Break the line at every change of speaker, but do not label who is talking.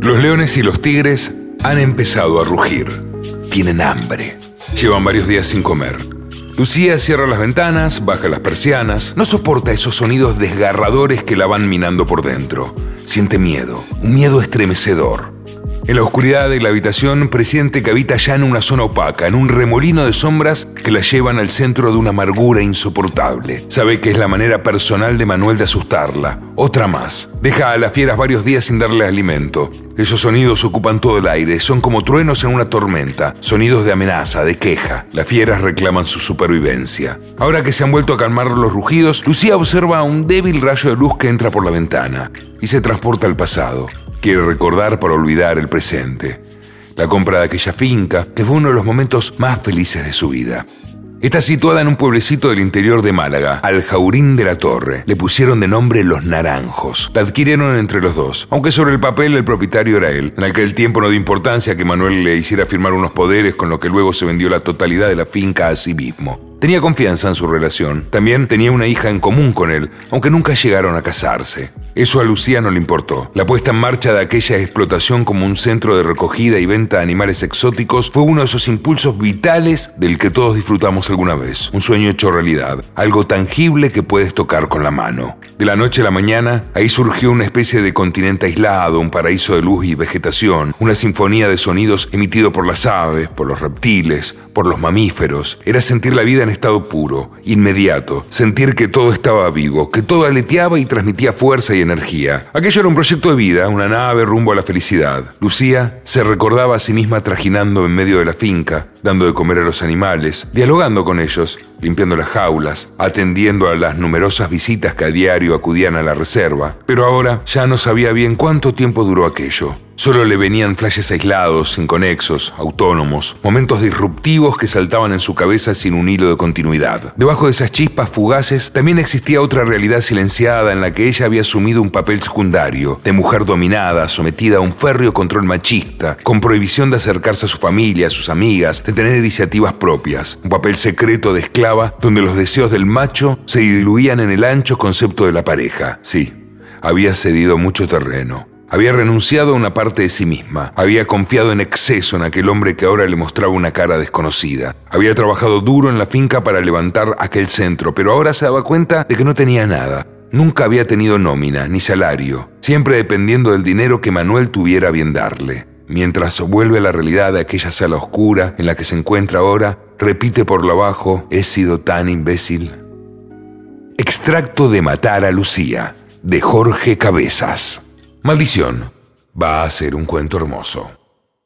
Los leones y los tigres han empezado a rugir. Tienen hambre. Llevan varios días sin comer. Lucía cierra las ventanas, baja las persianas, no soporta esos sonidos desgarradores que la van minando por dentro. Siente miedo, un miedo estremecedor. En la oscuridad de la habitación presiente que habita ya en una zona opaca, en un remolino de sombras que la llevan al centro de una amargura insoportable. Sabe que es la manera personal de Manuel de asustarla. Otra más. Deja a las fieras varios días sin darle alimento. Esos sonidos ocupan todo el aire, son como truenos en una tormenta, sonidos de amenaza, de queja. Las fieras reclaman su supervivencia. Ahora que se han vuelto a calmar los rugidos, Lucía observa un débil rayo de luz que entra por la ventana y se transporta al pasado. Quiere recordar para olvidar el presente. La compra de aquella finca, que fue uno de los momentos más felices de su vida. Está situada en un pueblecito del interior de Málaga, al Jaurín de la Torre. Le pusieron de nombre Los Naranjos. La adquirieron entre los dos, aunque sobre el papel el propietario era él. En aquel tiempo no dio importancia que Manuel le hiciera firmar unos poderes con lo que luego se vendió la totalidad de la finca a sí mismo. Tenía confianza en su relación. También tenía una hija en común con él, aunque nunca llegaron a casarse. Eso a Lucía no le importó. La puesta en marcha de aquella explotación como un centro de recogida y venta de animales exóticos fue uno de esos impulsos vitales del que todos disfrutamos alguna vez. Un sueño hecho realidad, algo tangible que puedes tocar con la mano. De la noche a la mañana, ahí surgió una especie de continente aislado, un paraíso de luz y vegetación, una sinfonía de sonidos emitido por las aves, por los reptiles, por los mamíferos. Era sentir la vida en estado puro, inmediato, sentir que todo estaba vivo, que todo aleteaba y transmitía fuerza y energía. Aquello era un proyecto de vida, una nave rumbo a la felicidad. Lucía se recordaba a sí misma trajinando en medio de la finca, dando de comer a los animales, dialogando con ellos, limpiando las jaulas, atendiendo a las numerosas visitas que a diario acudían a la reserva. Pero ahora ya no sabía bien cuánto tiempo duró aquello. Solo le venían flashes aislados, inconexos, autónomos, momentos disruptivos que saltaban en su cabeza sin un hilo de continuidad. Debajo de esas chispas fugaces también existía otra realidad silenciada en la que ella había asumido un papel secundario, de mujer dominada, sometida a un férreo control machista, con prohibición de acercarse a su familia, a sus amigas, tener iniciativas propias, un papel secreto de esclava donde los deseos del macho se diluían en el ancho concepto de la pareja. Sí, había cedido mucho terreno. Había renunciado a una parte de sí misma. Había confiado en exceso en aquel hombre que ahora le mostraba una cara desconocida. Había trabajado duro en la finca para levantar aquel centro, pero ahora se daba cuenta de que no tenía nada. Nunca había tenido nómina ni salario, siempre dependiendo del dinero que Manuel tuviera bien darle. Mientras vuelve a la realidad de aquella sala oscura en la que se encuentra ahora, repite por lo bajo, he sido tan imbécil. Extracto de Matar a Lucía, de Jorge Cabezas. Maldición. Va a ser un cuento hermoso.